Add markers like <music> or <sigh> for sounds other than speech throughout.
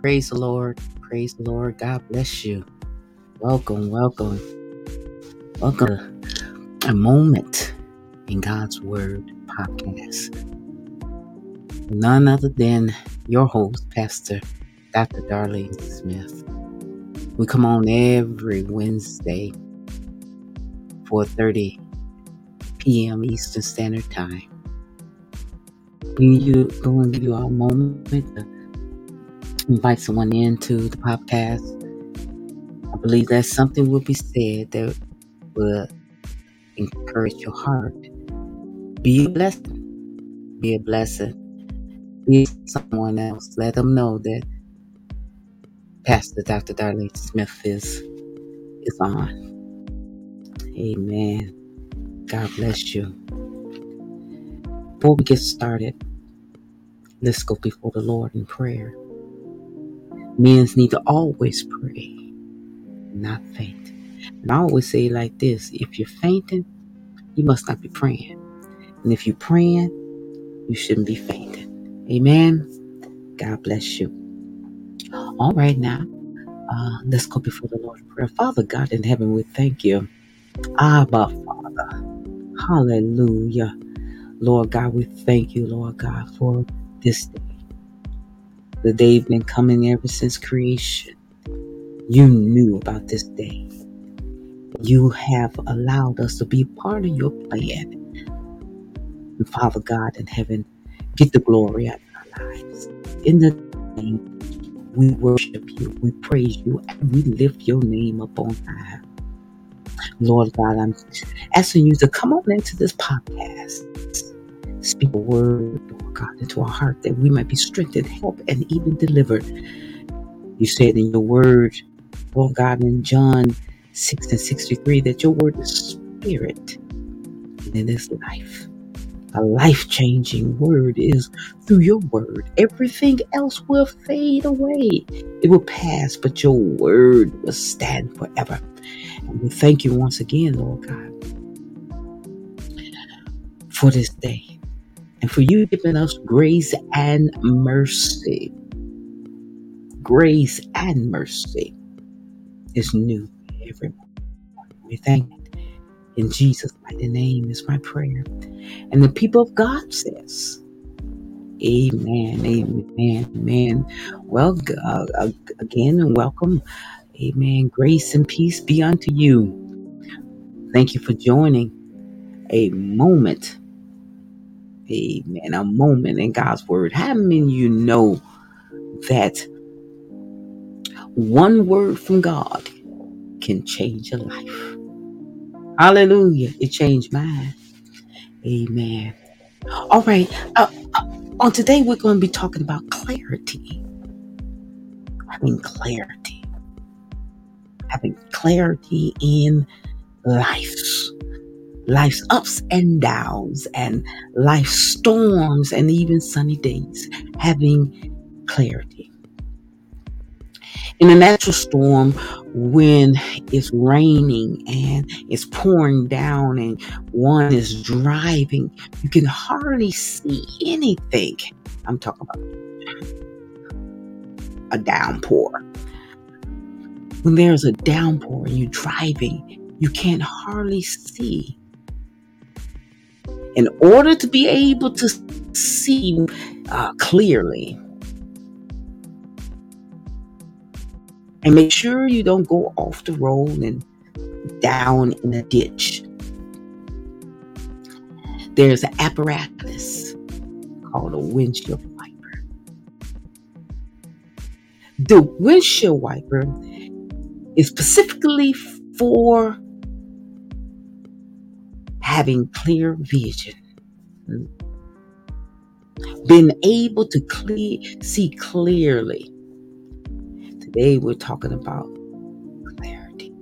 Praise the Lord. Praise the Lord. God bless you. Welcome, welcome, welcome to a moment in God's Word podcast. None other than your host, Pastor Dr. Darlene Smith. We come on every Wednesday, 4:30 p.m. Eastern Standard Time. We you go and give you a moment to invite someone into the podcast. I believe that something will be said that will encourage your heart. Be a blessing. Be a blessing. Be someone else. Let them know that Pastor Dr. Darlene Smith is is on. Amen. God bless you. Before we get started, let's go before the Lord in prayer. Men need to always pray, not faint. And I always say it like this if you're fainting, you must not be praying. And if you're praying, you shouldn't be fainting. Amen. God bless you. All right, now, uh, let's go before the Lord in prayer. Father God in heaven, we thank you. Abba, Father. Hallelujah. Lord God, we thank you, Lord God, for this day. The day been coming ever since creation. You knew about this day. You have allowed us to be part of your plan. And Father God in heaven, get the glory out of our lives. In the name, we worship you, we praise you, and we lift your name up on high. Lord God, I'm asking you to come on into this podcast. Speak a word, God, into our heart that we might be strengthened, helped, and even delivered. You said in your word, Lord God, in John 6 and 63, that your word is spirit and it is life. A life changing word is through your word. Everything else will fade away, it will pass, but your word will stand forever. And we thank you once again, Lord God, for this day and for you giving us grace and mercy. Grace and mercy is new every morning. We thank you. In Jesus' mighty name is my prayer. And the people of God says, Amen, amen, amen. Well, uh, again, and welcome. Amen. Grace and peace be unto you. Thank you for joining a moment. Amen. A moment in God's word. How many you know that one word from God can change your life? Hallelujah. It changed mine. Amen. All right. Uh, uh, on today, we're going to be talking about clarity. Having clarity. Having clarity in life. Life's ups and downs, and life's storms, and even sunny days. Having clarity. In a natural storm, when it's raining and it's pouring down and one is driving, you can hardly see anything. I'm talking about a downpour. When there's a downpour and you're driving, you can't hardly see. In order to be able to see uh, clearly, and make sure you don't go off the road and down in a ditch. There's an apparatus called a windshield wiper. The windshield wiper is specifically for having clear vision, being able to clear, see clearly. Today we're talking about clarity.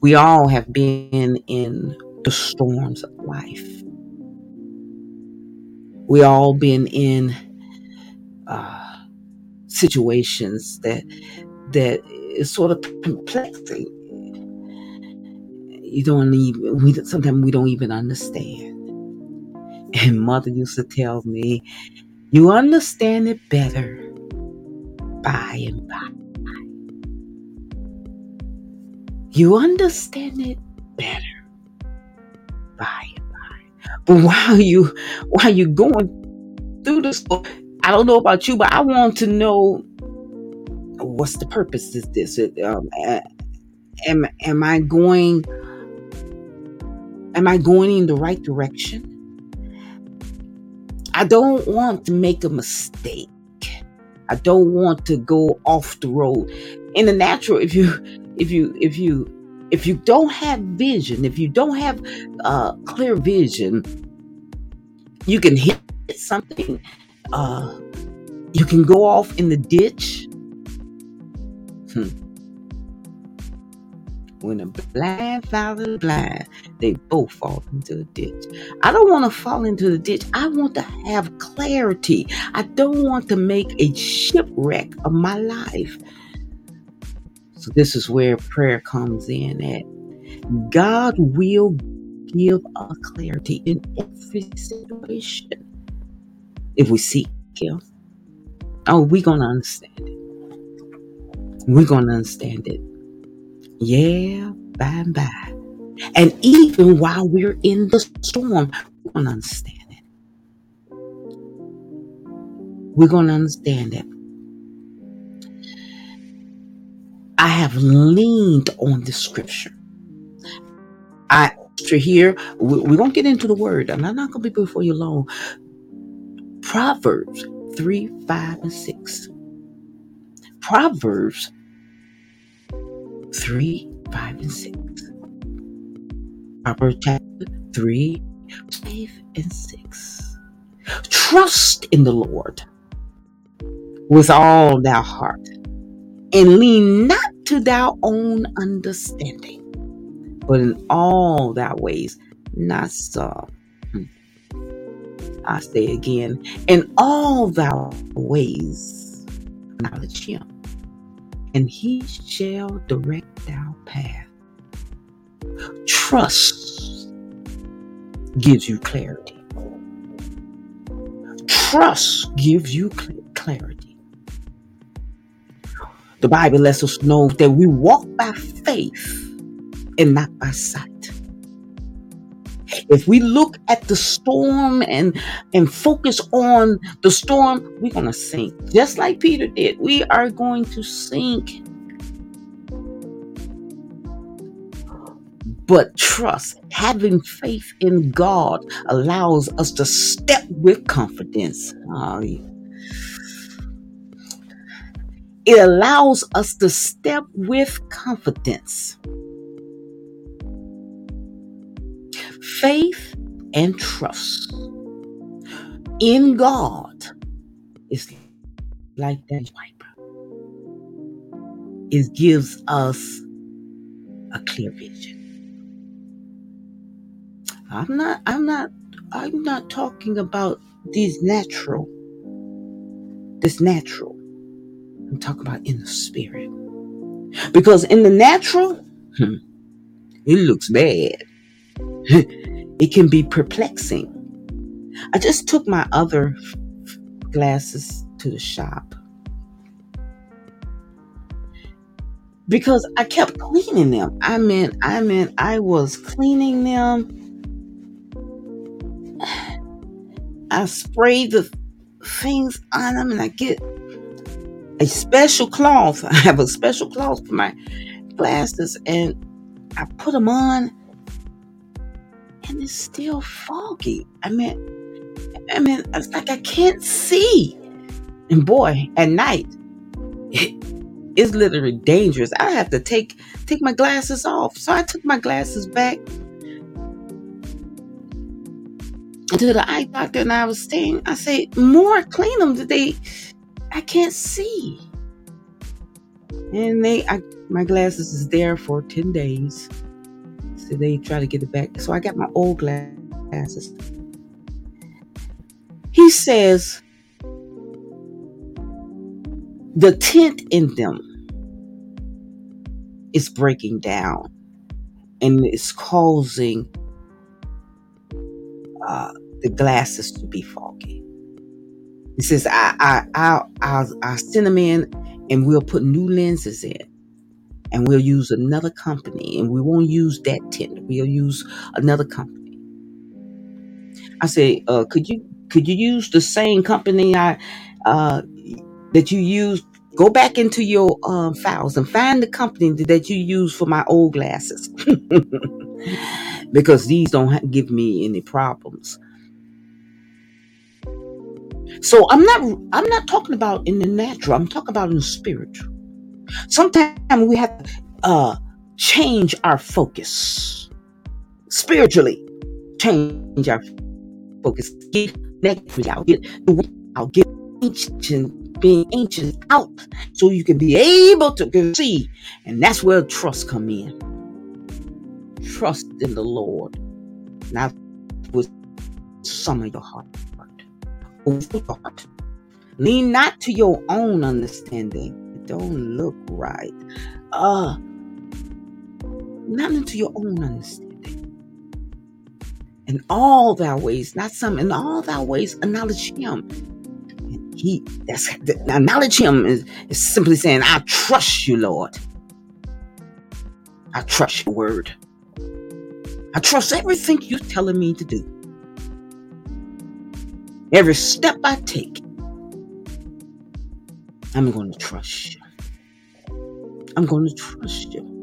We all have been in the storms of life. We all been in uh, situations that that is sort of perplexing. You don't even we sometimes we don't even understand. And mother used to tell me, "You understand it better by and by. You understand it better by and by. But while you while you're going through this, I don't know about you, but I want to know what's the purpose of this? Um, am am I going? Am I going in the right direction? I don't want to make a mistake. I don't want to go off the road. In the natural, if you if you if you if you don't have vision, if you don't have uh, clear vision, you can hit something. Uh, you can go off in the ditch. Hmm. When a blind follows blind, they both fall into a ditch. I don't want to fall into the ditch. I want to have clarity. I don't want to make a shipwreck of my life. So this is where prayer comes in at. God will give us clarity in every situation if we seek Him. Oh, we're going to understand it. We're going to understand it. Yeah, by and by. And even while we're in the storm, we're going to understand it. We're going to understand it. I have leaned on the scripture. I here we're gonna get into the word, and I'm not gonna be before you long. Proverbs 3, 5, and 6. Proverbs 3, 5, and 6. Proverbs chapter 3, 5, and 6. Trust in the Lord with all thy heart, and lean not to thy own understanding, but in all thy ways, not so. Hmm. I say again, in all thy ways, acknowledge him, and he shall direct thy path. Trust gives you clarity. Trust gives you clarity. The Bible lets us know that we walk by faith and not by sight. If we look at the storm and and focus on the storm, we're going to sink. Just like Peter did. We are going to sink. But trust, having faith in God allows us to step with confidence. It allows us to step with confidence. Faith and trust in God is like that wiper. It gives us a clear vision. I'm not I'm not I'm not talking about these natural this natural I'm talking about in the spirit. Because in the natural, <laughs> it looks bad. <laughs> it can be perplexing. I just took my other glasses to the shop because I kept cleaning them. I mean, I mean, I was cleaning them. I spray the things on them and I get a special cloth. <laughs> I have a special cloth for my glasses, and I put them on, it's still foggy. I mean, I mean, it's like I can't see. And boy, at night, <laughs> it's literally dangerous. I have to take take my glasses off. So I took my glasses back to the eye doctor, and I was saying, I say, more clean them. They I can't see. And they, I, my glasses is there for 10 days. They try to get it back. So I got my old glasses. He says the tint in them is breaking down and it's causing uh, the glasses to be foggy. He says, I, I, I, I'll, I'll send them in and we'll put new lenses in and we'll use another company and we won't use that tent. We'll use another company. I say, uh, could you could you use the same company I uh, that you used? Go back into your um, files and find the company that you used for my old glasses <laughs> because these don't ha- give me any problems. So I'm not I'm not talking about in the natural. I'm talking about in the spiritual. Sometimes we have to uh, change our focus spiritually. Change our focus. Get negative out. Get the way out. Get ancient, being ancient out, so you can be able to see. And that's where trust come in. Trust in the Lord, not with some of your heart. Your heart. Lean not to your own understanding. Don't look right. Uh, not into your own understanding. In all thy ways, not some, in all thy ways, acknowledge him. He, that's, acknowledge him is, is simply saying, I trust you, Lord. I trust your word. I trust everything you're telling me to do. Every step I take, I'm going to trust you. I'm going to trust you.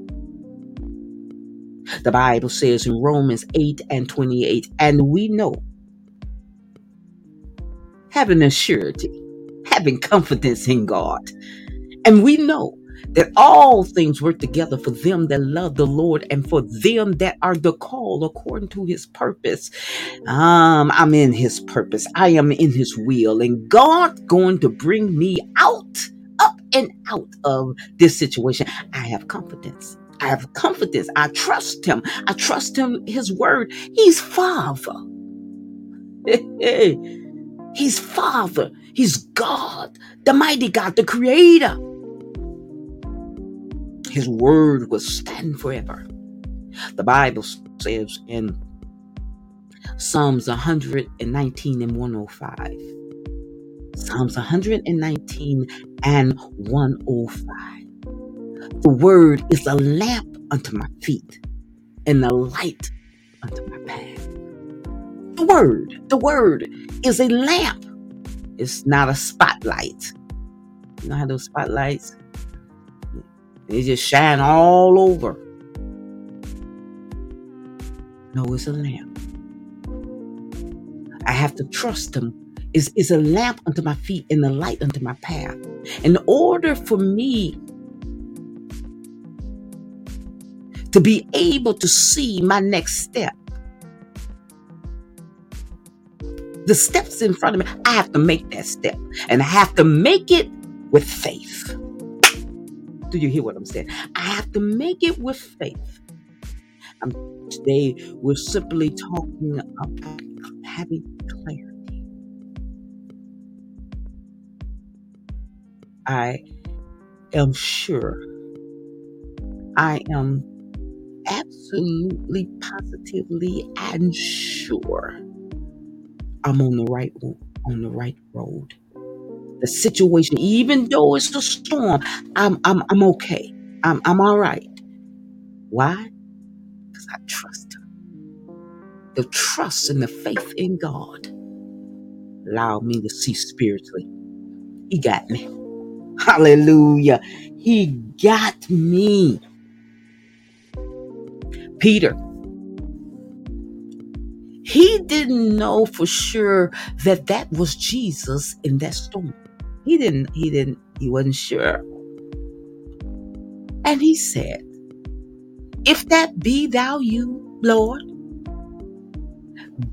The Bible says in Romans 8 and 28, and we know, having a surety, having confidence in God, and we know that all things work together for them that love the Lord and for them that are the call according to his purpose. Um, I'm in his purpose. I am in his will, and God's going to bring me out, and out of this situation. I have confidence. I have confidence. I trust him. I trust him, his word. He's Father. <laughs> He's Father. He's God, the mighty God, the Creator. His word will stand forever. The Bible says in Psalms 119 and 105. Psalms 119 and 105. The word is a lamp unto my feet and a light unto my path. The word, the word is a lamp. It's not a spotlight. You know how those spotlights, they just shine all over. No, it's a lamp. I have to trust him. Is is a lamp unto my feet and a light unto my path. In order for me to be able to see my next step. The steps in front of me, I have to make that step. And I have to make it with faith. Do you hear what I'm saying? I have to make it with faith. Um, today, we're simply talking about having clarity. I am sure, I am absolutely, positively, and sure I'm on the right on the right road. The situation, even though it's a storm, I'm I'm I'm okay. I'm I'm all right. Why? Because I trust him. The trust and the faith in God allow me to see spiritually. He got me. <laughs> Hallelujah. He got me. Peter, he didn't know for sure that that was Jesus in that storm. He didn't, he didn't, he wasn't sure. And he said, If that be thou you, Lord,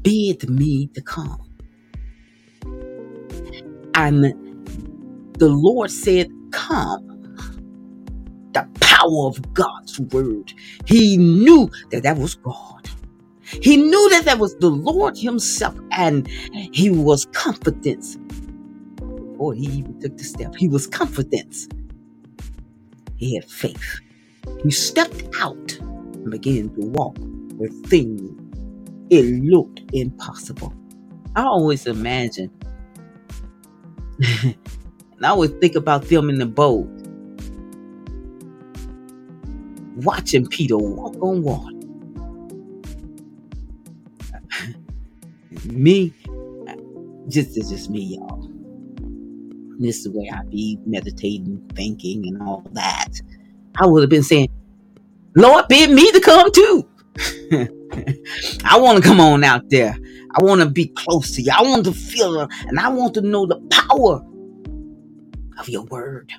bid me to come. And the Lord said, Come. The power of God's word. He knew that that was God. He knew that that was the Lord Himself, and he was confident before he even took the step. He was confident. He had faith. He stepped out and began to walk where things it looked impossible. I always imagine, <laughs> and I always think about them in the boat watching Peter walk on water. <laughs> me, just is just me, y'all. This is the way I be meditating, thinking, and all that. I would have been saying, Lord, bid me to come too. <laughs> I want to come on out there. I want to be close to you. I want to feel it, and I want to know the power of your word.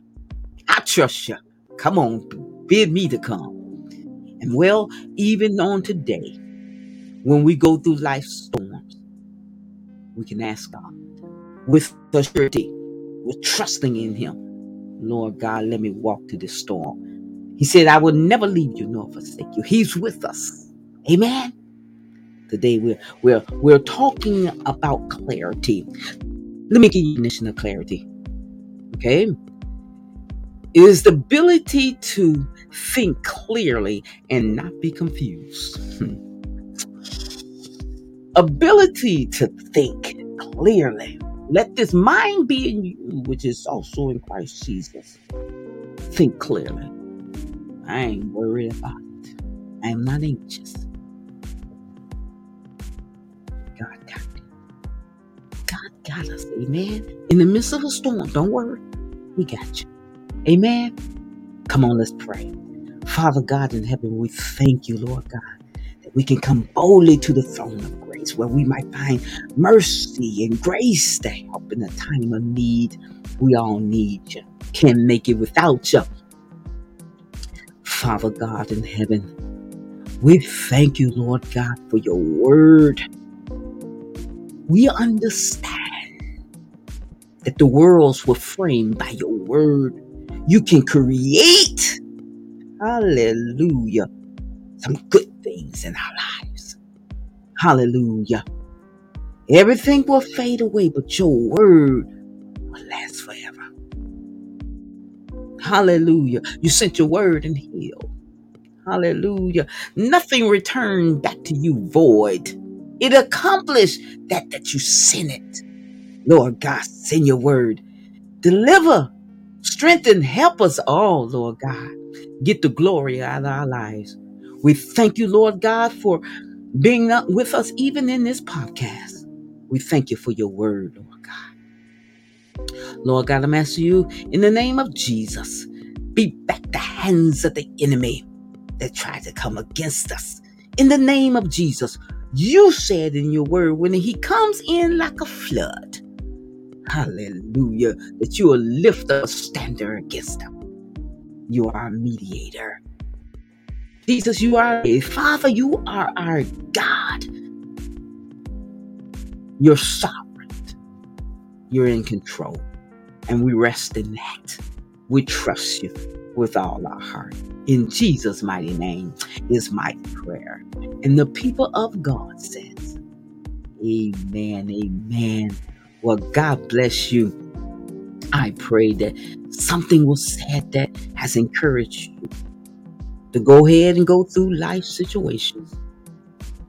I trust you. Come on, bid me to come. And well, even on today, when we go through life's storms, we can ask God with the surety, with trusting in Him. Lord God, let me walk through this storm. He said, I will never leave you nor forsake you. He's with us. Amen. Today we're we're we're talking about clarity. Let me give you a definition of clarity. Okay. is the ability to think clearly and not be confused. Hmm. ability to think clearly. Let this mind be in you, which is also in Christ Jesus. Think clearly. I ain't worried about it. I am not anxious. God got us. Amen. In the midst of a storm, don't worry. He got you. Amen. Come on, let's pray. Father God in heaven, we thank you, Lord God, that we can come boldly to the throne of grace where we might find mercy and grace to help in the time of need. We all need you. Can't make it without you. Father God in heaven, we thank you, Lord God, for your word. We understand that the worlds were framed by your word. You can create, hallelujah, some good things in our lives. Hallelujah. Everything will fade away, but your word will last forever. Hallelujah. You sent your word and healed. Hallelujah. Nothing returned back to you void. It accomplished that that you sent it. Lord God, send your word. Deliver, strengthen, help us all, Lord God. Get the glory out of our lives. We thank you, Lord God, for being with us even in this podcast. We thank you for your word, Lord God. Lord God, I'm asking you in the name of Jesus, beat back the hands of the enemy that try to come against us. In the name of Jesus, you said in your word when he comes in like a flood, hallelujah, that you will lift a standard against them. You are a mediator. Jesus, you are a Father, you are our God. You're sovereign. You're in control. And we rest in that. We trust you with all our heart. In Jesus' mighty name is my prayer. And the people of God says, Amen, amen. Well, God bless you. I pray that something was said that has encouraged you to go ahead and go through life situations.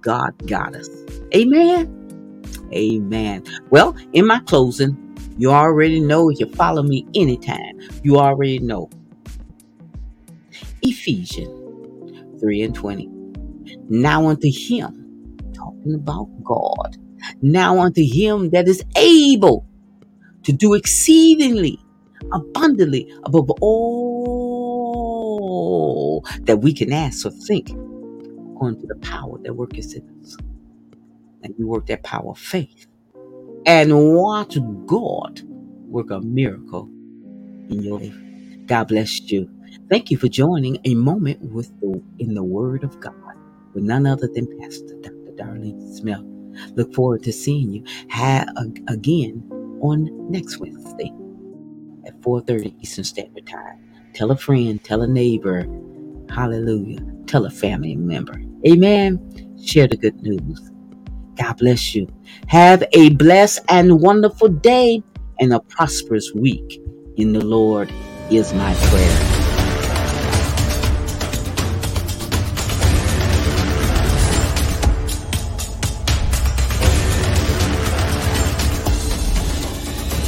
God got us. Amen. Amen. Well, in my closing, you already know if you follow me anytime, you already know. Ephesians 3 and 20. Now unto him, talking about God, now unto him that is able to do exceedingly abundantly above all that we can ask or think, according to the power that worketh in us. And you work that power of faith and watch God work a miracle in your life. God bless you. Thank you for joining a moment with the in the Word of God with none other than Pastor Dr. Darlene Smith. Look forward to seeing you ha- again on next Wednesday at 4:30 Eastern Standard Time. Tell a friend, tell a neighbor, hallelujah. Tell a family member. Amen. Share the good news. God bless you. Have a blessed and wonderful day and a prosperous week in the Lord is my prayer.